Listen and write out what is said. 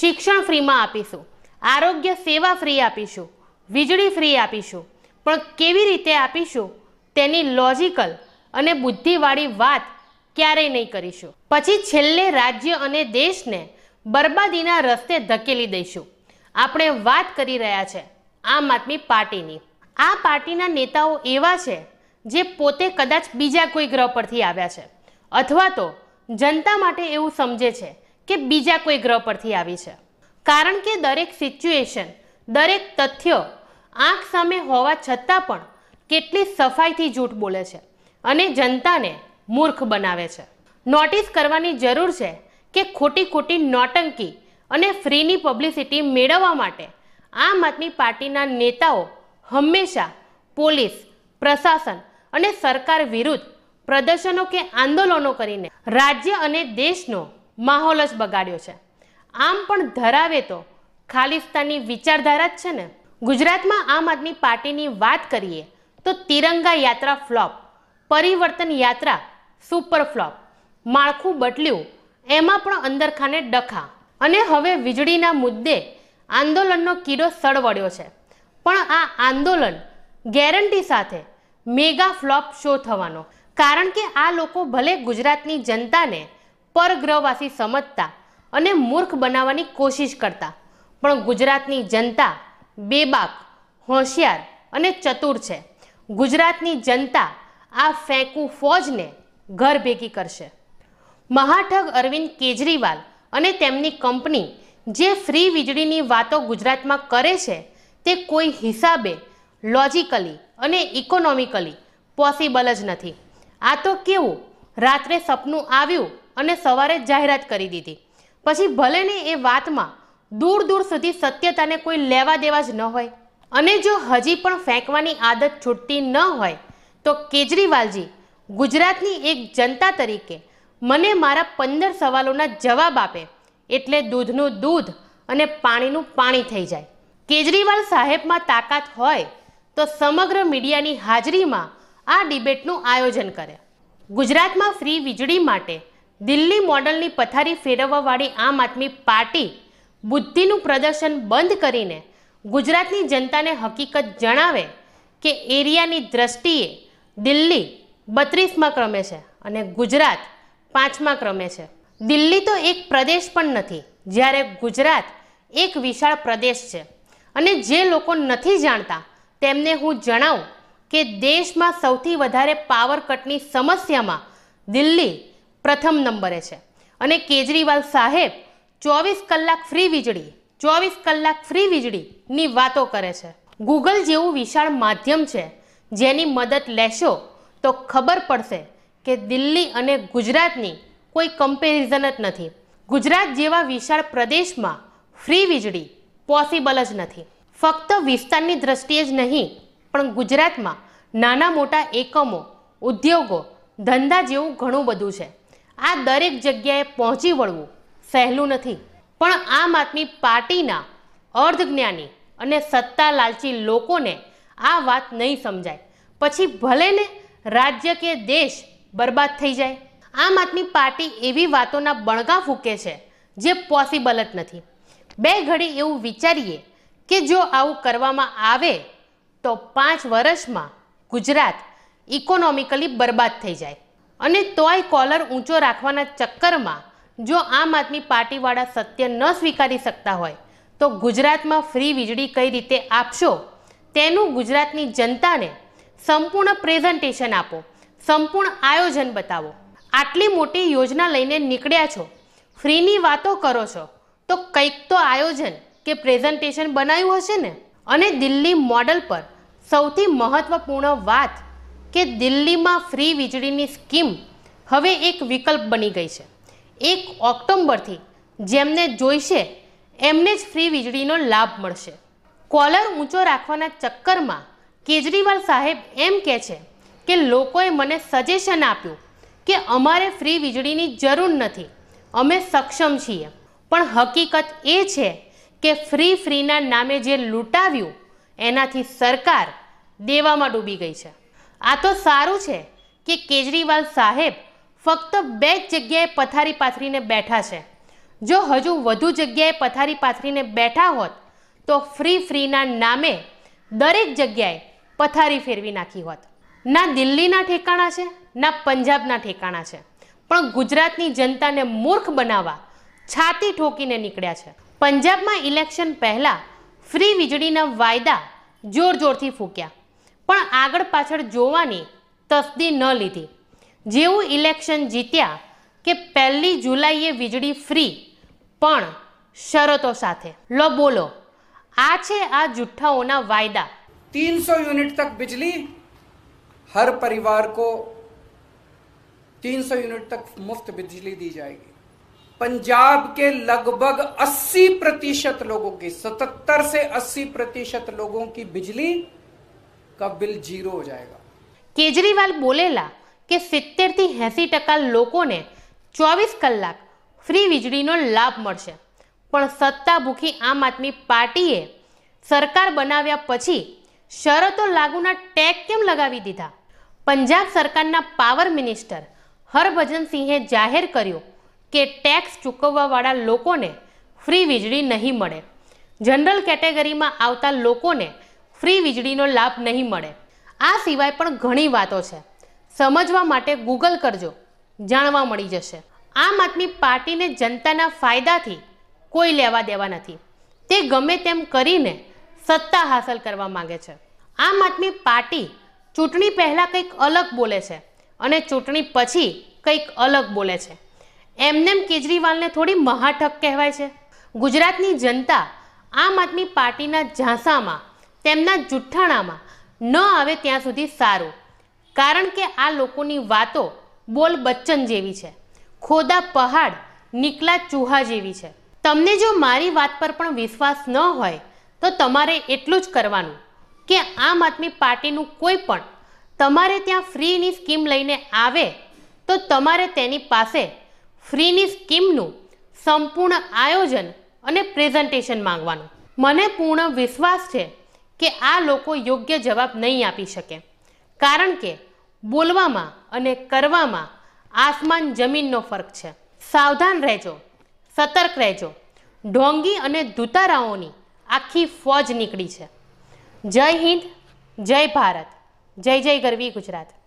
શિક્ષણ ફ્રીમાં આપીશું. આરોગ્ય સેવા ફ્રી આપીશું. વીજળી ફ્રી આપીશું. પણ કેવી રીતે આપીશું? તેની લોજિકલ અને બુદ્ધિવાળી વાત ક્યારેય નહીં કરીશું. પછી છેલ્લે રાજ્ય અને દેશને બરબાદીના રસ્તે ધકેલી દઈશું. આપણે વાત કરી રહ્યા છે આમ આદમી પાર્ટીની. આ પાર્ટીના નેતાઓ એવા છે જે પોતે કદાચ બીજા કોઈ ગ્રહ પરથી આવ્યા છે. અથવા તો જનતા માટે એવું સમજે છે કે બીજા કોઈ ગ્રહ પરથી આવી છે. કારણ કે દરેક સિચ્યુએશન દરેક તથ્યો આંખ સામે હોવા છતાં પણ કેટલી સફાઈથી જૂઠ બોલે છે અને જનતાને મૂર્ખ બનાવે છે. નોટિસ કરવાની જરૂર છે કે ખોટી ખોટી નોટંકી અને ફ્રીની પબ્લિસિટી મેળવવા માટે આમ આદમી પાર્ટીના નેતાઓ હંમેશા પોલીસ, પ્રશાસન અને સરકાર વિરુદ્ધ પ્રદર્શનો કે આંદોલનો કરીને રાજ્ય અને દેશનો માહોલ જ બગાડ્યો છે. આમ પણ ધરાવે તો ખાલિસ્તાની વિચારધારા જ છે ને? ગુજરાતમાં આમ આદમી પાર્ટીની વાત કરીએ તો તિરંગા યાત્રા ફ્લોપ, પરિવર્તન યાત્રા સુપર ફ્લોપ, માળખું બદલ્યું, એમાં પણ અંદરખાને ડખા. અને હવે વીજળીના મુદ્દે આંદોલનનો કીડો સળવડ્યો છે. પણ આ આંદોલન ગેરંટી સાથે મેગા ફ્લોપ શો થવાનો. કારણ કે આ લોકો ભલે ગુજરાતની જનતાને પરગ્રહવાસી સમજતા અને મૂર્ખ બનાવવાની કોશિશ કરતા. પણ ગુજરાતની જનતા બેબાક, હોશિયાર અને ચતુર છે. ગુજરાતની જનતા આ ફેંકું ફોજને ઘર ભેગી કરશે. મહાઠગ અરવિંદ કેજરીવાલ અને તેમની કંપની જે ફ્રી વીજળીની વાતો ગુજરાતમાં કરે છે તે કોઈ હિસાબે લોજિકલી અને ઇકોનોમિકલી પોસિબલ જ નથી. આ તો કેવું? રાત્રે સપનું આવ્યું અને સવારે જાહેરાત કરી દીધી. પછી ભલે ને એ વાતમાં દૂર દૂર સુધી સત્યતાને કોઈ લેવા દેવા જ ન હોય અને જો હજી પણ ફેંકવાની આદત છૂટતી ન હોય, તો કેજરીવાલજી, ગુજરાતની એક જનતા તરીકે મને મારા પંદર સવાલોના જવાબ આપે એટલે દૂધનું દૂધ અને પાણીનું પાણી થઈ જાય. કેજરીવાલ સાહેબમાં તાકાત હોય તો સમગ્ર મીડિયાની હાજરીમાં આ ડિબેટનું આયોજન કરે. ગુજરાતમાં ફ્રી વીજળી માટે દિલ્હી મોડલની પથારી ફેરવવાવાળી આમ આદમી પાર્ટી બુદ્ધિનું પ્રદર્શન બંધ કરીને ગુજરાતની જનતાને હકીકત જણાવે કે એરિયાની દ્રષ્ટિએ દિલ્હી બત્રીસમાં ક્રમે છે અને ગુજરાત પાંચમા ક્રમે છે. દિલ્હી તો એક પ્રદેશ પણ નથી, જ્યારે ગુજરાત એક વિશાળ પ્રદેશ છે. અને જે લોકો નથી જાણતા, તેમને હું જણાવું કે દેશમાં સૌથી વધારે પાવર કટની સમસ્યામાં દિલ્હી પ્રથમ નંબરે છે. અને કેજરીવાલ સાહેબ ચોવીસ કલાક ફ્રી વીજળી, ચોવીસ કલાક ફ્રી વીજળીની વાતો કરે છે. ગૂગલ જેવું વિશાળ માધ્યમ છે, જેની મદદ લેશો તો ખબર પડશે કે દિલ્હી અને ગુજરાતની કોઈ કમ્પેરિઝન જ નથી. ગુજરાત જેવા વિશાળ પ્રદેશમાં ફ્રી વીજળી પોસિબલ જ નથી. ફક્ત વિસ્તારની દ્રષ્ટિએ જ નહીં, પણ ગુજરાતમાં નાના મોટા એકમો, ઉદ્યોગો, ધંધા જેવું ઘણું બધું છે. આ દરેક જગ્યાએ પહોંચી વળવું સહેલું નથી. પણ આમ આદમી પાર્ટીના અર્ધજ્ઞાની અને સત્તા લાલચી લોકોને આ વાત નહીં સમજાય. પછી ભલે ને રાજ્ય કે દેશ બરબાદ થઈ જાય. આમ આદમી પાર્ટી એવી વાતોના બણગા ફૂકે છે જે પોસિબલ જ નથી. બે ઘડી એવું વિચારીએ કે જો આવું કરવામાં આવે તો પાંચ વર્ષમાં ગુજરાત ઇકોનોમિકલી બરબાદ થઈ જાય. અને તોય કોલર ઊંચો રાખવાના ચક્કરમાં જો આમ આદમી પાર્ટીવાળા સત્ય ન સ્વીકારી શકતા હોય, તો ગુજરાતમાં ફ્રી વીજળી કઈ રીતે આપશો? તેનું ગુજરાતની જનતાને સંપૂર્ણ પ્રેઝન્ટેશન આપો, સંપૂર્ણ આયોજન બતાવો. આટલી મોટી યોજના લઈને નીકળ્યા છો, ફ્રીની વાતો કરો છો, તો કંઈક તો આયોજન કે પ્રેઝન્ટેશન બનાવ્યું હશે ને? અને દિલ્હી મોડલ પર સૌથી મહત્વપૂર્ણ વાત કે દિલ્હીમાં ફ્રી વીજળીની સ્કીમ હવે એક વિકલ્પ બની ગઈ છે. એક ઓક્ટોબરથી જેમને જોઈશે, એમને જ ફ્રી વીજળીનો લાભ મળશે. કોલર ઊંચો રાખવાના ચક્કરમાં કેજરીવાલ સાહેબ એમ કહે છે કે લોકોએ મને સજેશન આપ્યું કે અમારે ફ્રી વીજળીની જરૂર નથી, અમે સક્ષમ છીએ. પણ હકીકત એ છે કે ફ્રી ફ્રીના નામે જે લૂંટાવ્યું, એનાથી સરકાર દેવામાં ડૂબી ગઈ છે. આ તો સારું છે કે કેજરીવાલ સાહેબ ફક્ત બે જ જગ્યાએ પથારી પાથરીને બેઠા છે. જો હજુ વધુ જગ્યાએ પથારી પાથરીને બેઠા હોત, તો ફ્રી ફ્રીના નામે દરેક જગ્યાએ પથારી ફેરવી નાખી હોત. ના દિલ્હીના ઠેકાણા છે, ના પંજાબના ઠેકાણા છે. પણ ગુજરાતની જનતાને મૂર્ખ બનાવવા છાતી ઠોકીને નીકળ્યા છે. પંજાબમાં ઇલેક્શન પહેલાં ફ્રી વીજળીના વાયદા જોર જોરથી ફૂક્યા. પણ આગળ પાછળ જોવાની તસદી ન લીધી જેવું ઇલેક્શન જીત્યા કે પહેલી જુલાઈએ વીજળી ફ્રી પણ શરતો સાથે લો બોલો આ છે આ જુઠ્ઠાઓના વાયદા 300 यूनिट तक बिजली हर परिवार को 300 यूनिट तक मुफ्त बिजली दी जाएगी पंजाब के लगभग 80 प्रतिशत लोगों की 77 से 80 प्रतिशत लोगों की बिजली का बिल जीरो हो जाएगा કેજરીવાલ બોલેલા કે સિત્તેરથી એંસી ટકા લોકોને ચોવીસ કલાક ફ્રી વીજળીનો લાભ મળશે પણ સત્તા ભૂખી આમ આદમી પાર્ટીએ સરકાર બનાવ્યા પછી શરતો લાગુના ટેગ કેમ લગાવી દીધા પંજાબ સરકારના પાવર મિનિસ્ટર હરભજન સિંહે જાહેર કર્યું કે ટેક્સ ચૂકવવાવાળા લોકોને ફ્રી વીજળી નહીં મળે જનરલ કેટેગરીમાં આવતા લોકોને ફ્રી વીજળીનો લાભ નહીં મળે. આ સિવાય પણ ઘણી વાતો છે. સમજવા માટે ગૂગલ કરજો. જાણવા મળી જશે. આમ આદમી પાર્ટીને જનતાના ફાયદાથી કોઈ લેવા દેવા નથી. તે ગમે તેમ કરીને સત્તા હાંસલ કરવા માંગે છે. આમ આદમી પાર્ટી ચૂંટણી પહેલાં કંઈક અલગ બોલે છે અને ચૂંટણી પછી કંઈક અલગ બોલે છે. એમનેમ કેજરીવાલને થોડી મહાઠક કહેવાય છે. ગુજરાતની જનતા આમ આદમી પાર્ટીના ઝાંસામાં તેમના જુઠ્ઠાણામાં ન આવે ત્યાં સુધી સારું. કારણ કે આ લોકોની વાતો બોલ બચ્ચન જેવી છે. ખોદા પહાડ નીકલા ચૂહા જેવી છે. તમને જો મારી વાત પર પણ વિશ્વાસ ન હોય, તો તમારે એટલું જ કરવાનું. કે આમ આદમી પાર્ટીનું કોઈ પણ તમારે ત્યાં ફ્રીની સ્કીમ લઈને આવે, તો તમારે તેની પાસે ફ્રીની સ્કીમનું સંપૂર્ણ આયોજન અને પ્રેઝન્ટેશન માંગવાનું. મને પૂર્ણ વિશ્વાસ છે કે આ લોકો યોગ્ય જવાબ નહીં આપી શકે. કારણ કે બોલવામાં અને કરવામાં આસમાન જમીનનો ફરક છે. સાવધાન રહેજો, સતર્ક રહેજો. ઢોંગી અને દૂતારાઓની આખી ફોજ નીકળી છે. જય હિન્દ, જય ભારત. જય જય ગરવી ગુજરાત.